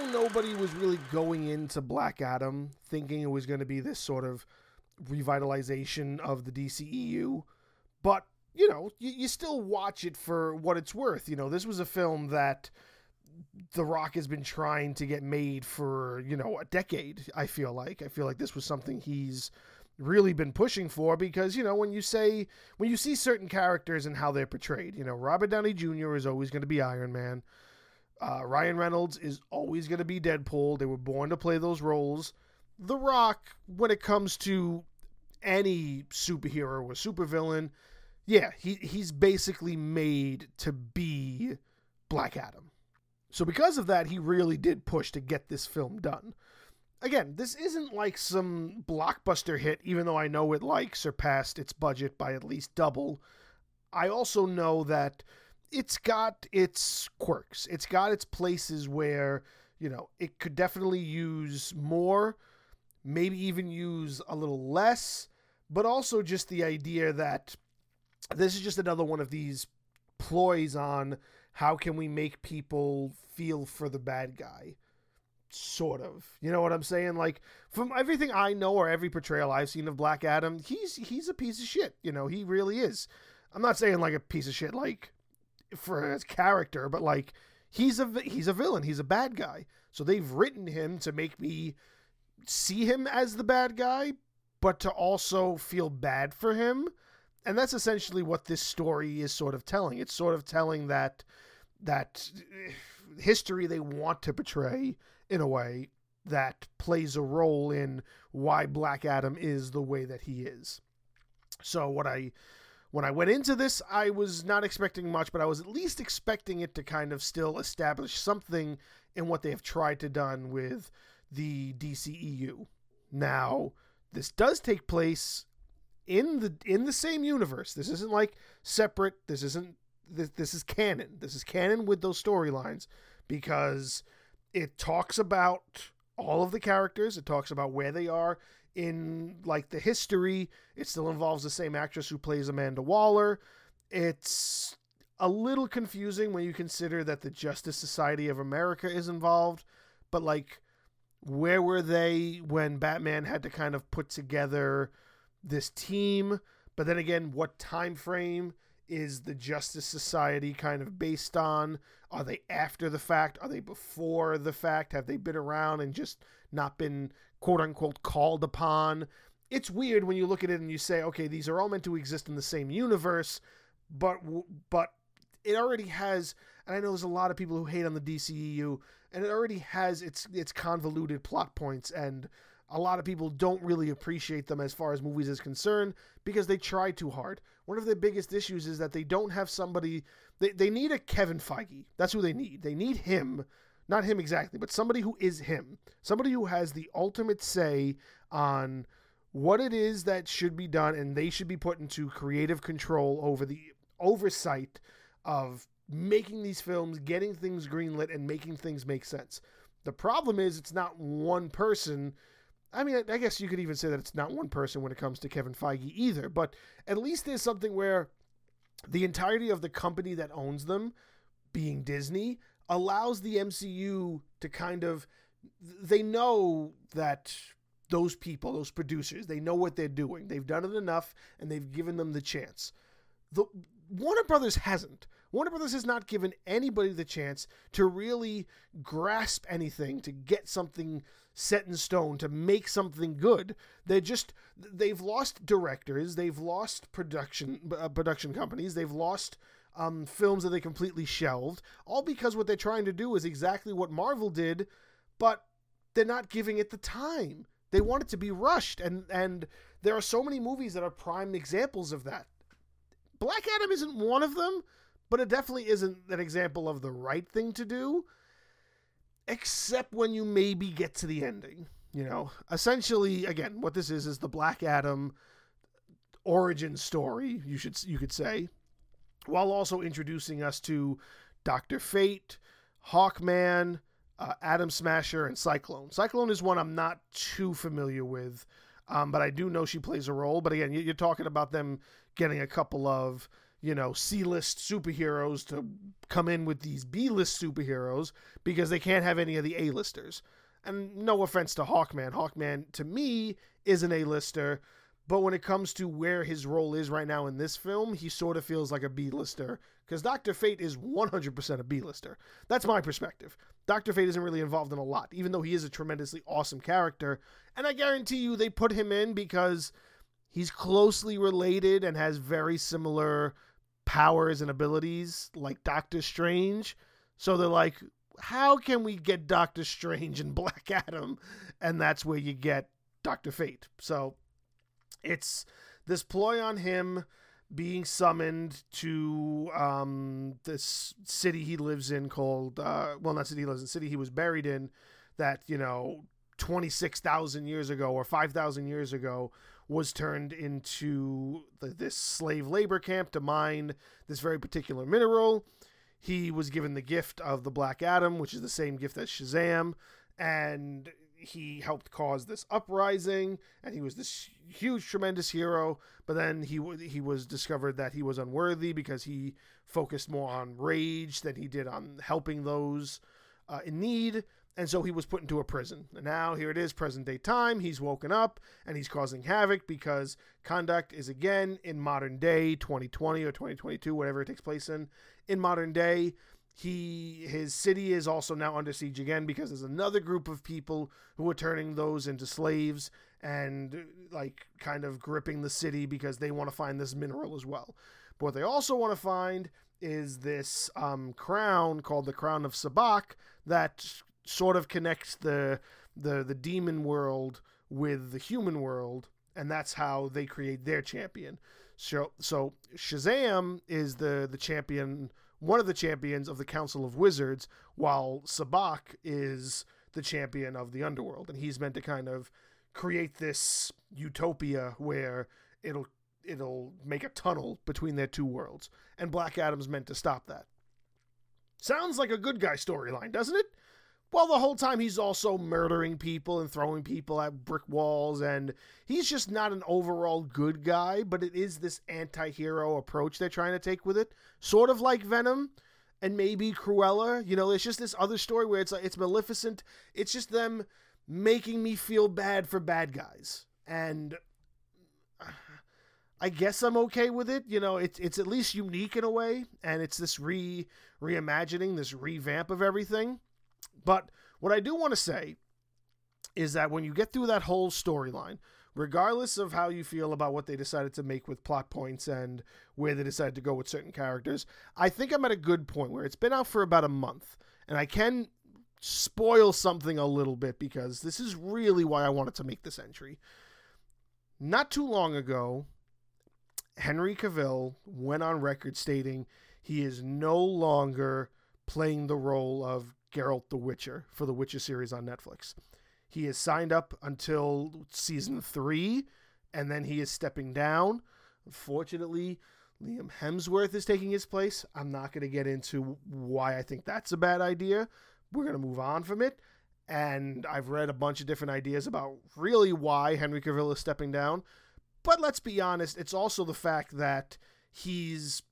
know nobody was really going into Black Adam thinking it was going to be this sort of revitalization of the DCEU, but you know, you, you still watch it for what it's worth. You know, this was a film that The Rock has been trying to get made for, you know, a decade, I feel like. I feel like this was something he's really been pushing for because, you know, when you say, when you see certain characters and how they're portrayed, you know, Robert Downey Jr. is always going to be Iron Man. Uh, Ryan Reynolds is always going to be Deadpool. They were born to play those roles. The Rock, when it comes to any superhero or supervillain, yeah, he he's basically made to be Black Adam. So because of that, he really did push to get this film done. Again, this isn't like some blockbuster hit, even though I know it like surpassed its budget by at least double. I also know that it's got its quirks. It's got its places where, you know, it could definitely use more, maybe even use a little less, but also just the idea that this is just another one of these ploys on how can we make people feel for the bad guy sort of. You know what i'm saying? Like from everything i know or every portrayal i've seen of black adam he's he's a piece of shit. You know he really is. I'm not saying like a piece of shit like for his character but like he's a he's a villain he's a bad guy so they've written him to make me see him as the bad guy but to also feel bad for him and that's essentially what this story is sort of telling. It's sort of telling that that history they want to portray in a way that plays a role in why Black Adam is the way that he is. So what I when I went into this, I was not expecting much, but I was at least expecting it to kind of still establish something in what they have tried to done with the DCEU. Now, this does take place in the in the same universe. This isn't like separate. This isn't this, this is canon. This is canon with those storylines because it talks about all of the characters. It talks about where they are in like the history. It still involves the same actress who plays Amanda Waller. It's a little confusing when you consider that the Justice Society of America is involved, but like where were they when Batman had to kind of put together this team but then again what time frame is the justice society kind of based on are they after the fact are they before the fact have they been around and just not been quote unquote called upon it's weird when you look at it and you say okay these are all meant to exist in the same universe but but it already has and I know there's a lot of people who hate on the DCEU and it already has its its convoluted plot points and a lot of people don't really appreciate them as far as movies is concerned because they try too hard. One of the biggest issues is that they don't have somebody they, they need a Kevin Feige. That's who they need. They need him, not him exactly, but somebody who is him. Somebody who has the ultimate say on what it is that should be done and they should be put into creative control over the oversight of making these films, getting things greenlit and making things make sense. The problem is it's not one person I mean, I guess you could even say that it's not one person when it comes to Kevin Feige either, but at least there's something where the entirety of the company that owns them, being Disney, allows the MCU to kind of. They know that those people, those producers, they know what they're doing. They've done it enough and they've given them the chance. The Warner Brothers hasn't. Warner Brothers has not given anybody the chance to really grasp anything, to get something set in stone, to make something good. They're just they've lost directors, they've lost production uh, production companies, they've lost um, films that they completely shelved, all because what they're trying to do is exactly what Marvel did, but they're not giving it the time. They want it to be rushed, and and there are so many movies that are prime examples of that. Black Adam isn't one of them, but it definitely isn't an example of the right thing to do, except when you maybe get to the ending. You know, essentially, again, what this is is the Black Adam origin story. You should you could say, while also introducing us to Doctor Fate, Hawkman, uh, Atom Smasher, and Cyclone. Cyclone is one I'm not too familiar with, um, but I do know she plays a role. But again, you're talking about them getting a couple of you know, C list superheroes to come in with these B list superheroes because they can't have any of the A listers. And no offense to Hawkman. Hawkman, to me, is an A lister. But when it comes to where his role is right now in this film, he sort of feels like a B lister because Dr. Fate is 100% a B lister. That's my perspective. Dr. Fate isn't really involved in a lot, even though he is a tremendously awesome character. And I guarantee you they put him in because he's closely related and has very similar powers and abilities like Doctor Strange. So they're like, how can we get Doctor Strange and Black Adam? And that's where you get Doctor Fate. So it's this ploy on him being summoned to um, this city he lives in called, uh, well, not city he lives in, city he was buried in that, you know, 26,000 years ago or 5,000 years ago was turned into the, this slave labor camp to mine this very particular mineral. He was given the gift of the Black Adam, which is the same gift as Shazam, and he helped cause this uprising and he was this huge tremendous hero but then he he was discovered that he was unworthy because he focused more on rage than he did on helping those uh, in need and so he was put into a prison. And now here it is present day time he's woken up and he's causing havoc because Kahndaq is again in modern day 2020 or 2022 whatever it takes place in in modern day he his city is also now under siege again because there's another group of people who are turning those into slaves and like kind of gripping the city because they want to find this mineral as well. But what they also want to find is this um, crown called the crown of sabbac that sort of connects the the the demon world with the human world, and that's how they create their champion. So so Shazam is the the champion one of the champions of the Council of Wizards, while Sabbac is the champion of the underworld. And he's meant to kind of create this utopia where it'll it'll make a tunnel between their two worlds. And Black Adam's meant to stop that. Sounds like a good guy storyline, doesn't it? Well, the whole time he's also murdering people and throwing people at brick walls, and he's just not an overall good guy, but it is this anti hero approach they're trying to take with it. Sort of like Venom and maybe Cruella. You know, it's just this other story where it's like it's Maleficent. It's just them making me feel bad for bad guys. And I guess I'm okay with it. You know, it's it's at least unique in a way, and it's this re reimagining, this revamp of everything. But what I do want to say is that when you get through that whole storyline, regardless of how you feel about what they decided to make with plot points and where they decided to go with certain characters, I think I'm at a good point where it's been out for about a month and I can spoil something a little bit because this is really why I wanted to make this entry. Not too long ago, Henry Cavill went on record stating he is no longer playing the role of Geralt the Witcher for the Witcher series on Netflix. He is signed up until season three, and then he is stepping down. Unfortunately, Liam Hemsworth is taking his place. I'm not going to get into why I think that's a bad idea. We're going to move on from it. And I've read a bunch of different ideas about really why Henry Cavill is stepping down. But let's be honest, it's also the fact that he's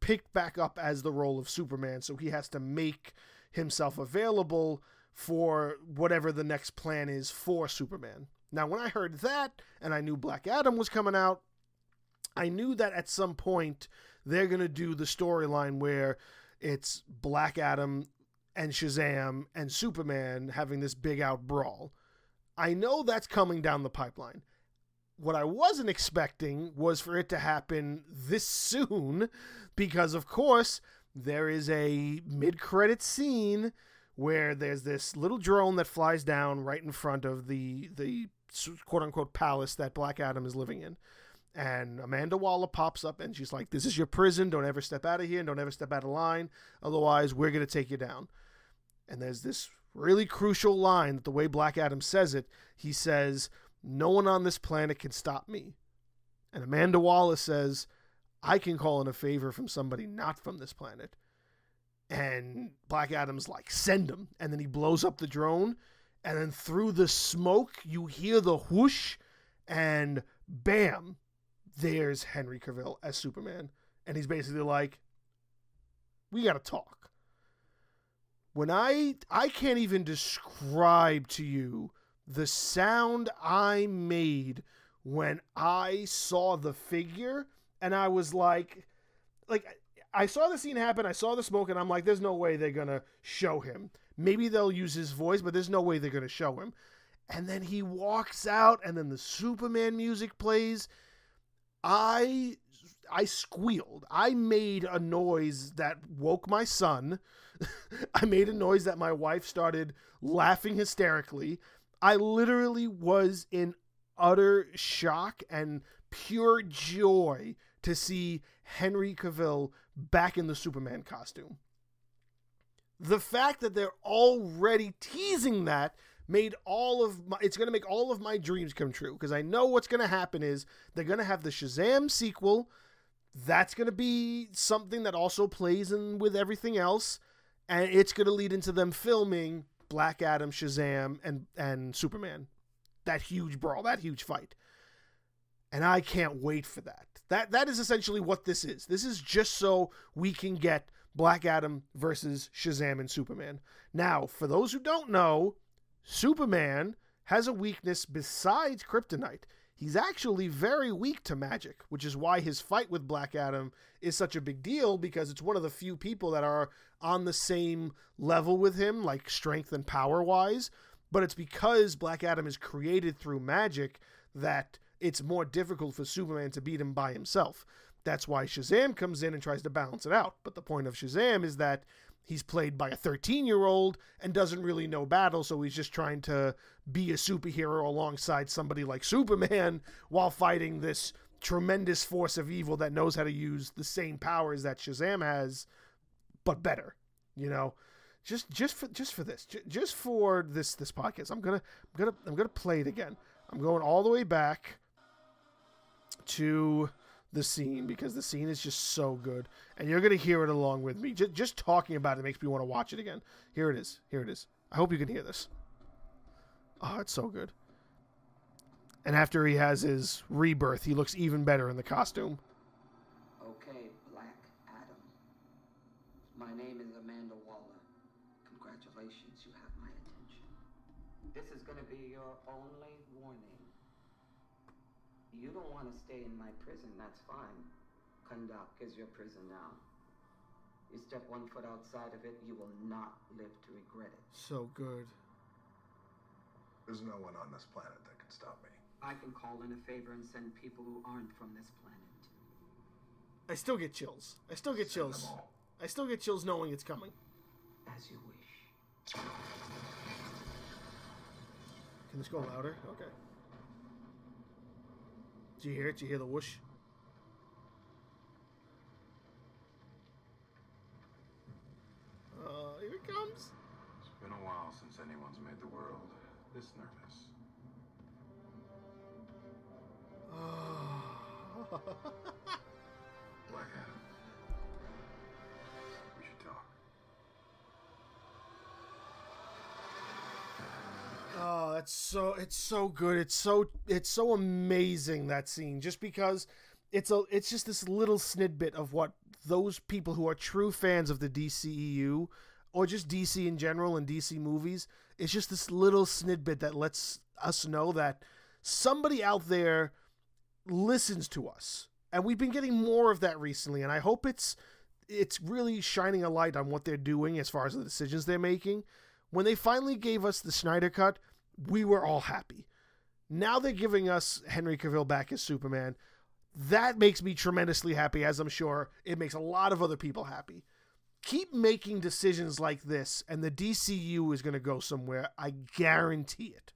picked back up as the role of Superman, so he has to make himself available for whatever the next plan is for Superman. Now, when I heard that and I knew Black Adam was coming out, I knew that at some point they're going to do the storyline where it's Black Adam and Shazam and Superman having this big out brawl. I know that's coming down the pipeline. What I wasn't expecting was for it to happen this soon because, of course, there is a mid-credit scene where there's this little drone that flies down right in front of the the quote unquote palace that Black Adam is living in. And Amanda Waller pops up and she's like, This is your prison. Don't ever step out of here and don't ever step out of line. Otherwise, we're going to take you down. And there's this really crucial line that the way Black Adam says it, he says, No one on this planet can stop me. And Amanda Waller says, I can call in a favor from somebody not from this planet. And Black Adam's like, send him. And then he blows up the drone. And then through the smoke, you hear the whoosh. And bam, there's Henry Cavill as Superman. and he's basically like, "We got to talk." When I I can't even describe to you the sound I made when I saw the figure, and I was like, like I saw the scene happen, I saw the smoke, and I'm like, there's no way they're gonna show him. Maybe they'll use his voice, but there's no way they're gonna show him. And then he walks out, and then the Superman music plays. I I squealed. I made a noise that woke my son. I made a noise that my wife started laughing hysterically. I literally was in utter shock and pure joy to see Henry Cavill back in the Superman costume. The fact that they're already teasing that made all of my it's going to make all of my dreams come true because I know what's going to happen is they're going to have the Shazam sequel that's going to be something that also plays in with everything else and it's going to lead into them filming Black Adam, Shazam and and Superman. That huge brawl, that huge fight. And I can't wait for that. That that is essentially what this is. This is just so we can get Black Adam versus Shazam and Superman. Now, for those who don't know, Superman has a weakness besides kryptonite. He's actually very weak to magic, which is why his fight with Black Adam is such a big deal because it's one of the few people that are on the same level with him, like strength and power wise. But it's because Black Adam is created through magic that it's more difficult for Superman to beat him by himself. That's why Shazam comes in and tries to balance it out. But the point of Shazam is that he's played by a 13 year old and doesn't really know battle, so he's just trying to be a superhero alongside somebody like Superman while fighting this tremendous force of evil that knows how to use the same powers that Shazam has, but better. You know, just just for just for this, just for this this podcast, I'm gonna I'm gonna I'm gonna play it again. I'm going all the way back to the scene because the scene is just so good, and you're gonna hear it along with me. Just just talking about it makes me want to watch it again. Here it is. Here it is. I hope you can hear this. Oh, it's so good. And after he has his rebirth, he looks even better in the costume. Okay, Black Adam. My name is Amanda Waller. Congratulations, you have my attention. This is gonna be your only warning. You don't want to stay in my prison, that's fine. Kahndaq is your prison now. You step one foot outside of it, you will not live to regret it. So good. There's no one on this planet that can stop me. I can call in a favor and send people who aren't from this planet. I still get chills. I still get Send chills. I still get chills knowing it's coming. As you wish. Can this go louder? Okay. Do you hear it? Do you hear the whoosh? Uh, here it comes. It's been a while since anyone's made the world this nervous. Black That's so it's so good. It's so it's so amazing that scene just because it's a it's just this little snippet of what those people who are true fans of the DCEU or just DC in general and DC movies, it's just this little snippet that lets us know that somebody out there listens to us. And we've been getting more of that recently and I hope it's it's really shining a light on what they're doing as far as the decisions they're making when they finally gave us the Snyder cut, we were all happy. Now they're giving us Henry Cavill back as Superman. That makes me tremendously happy, as I'm sure it makes a lot of other people happy. Keep making decisions like this, and the DCU is going to go somewhere. I guarantee it.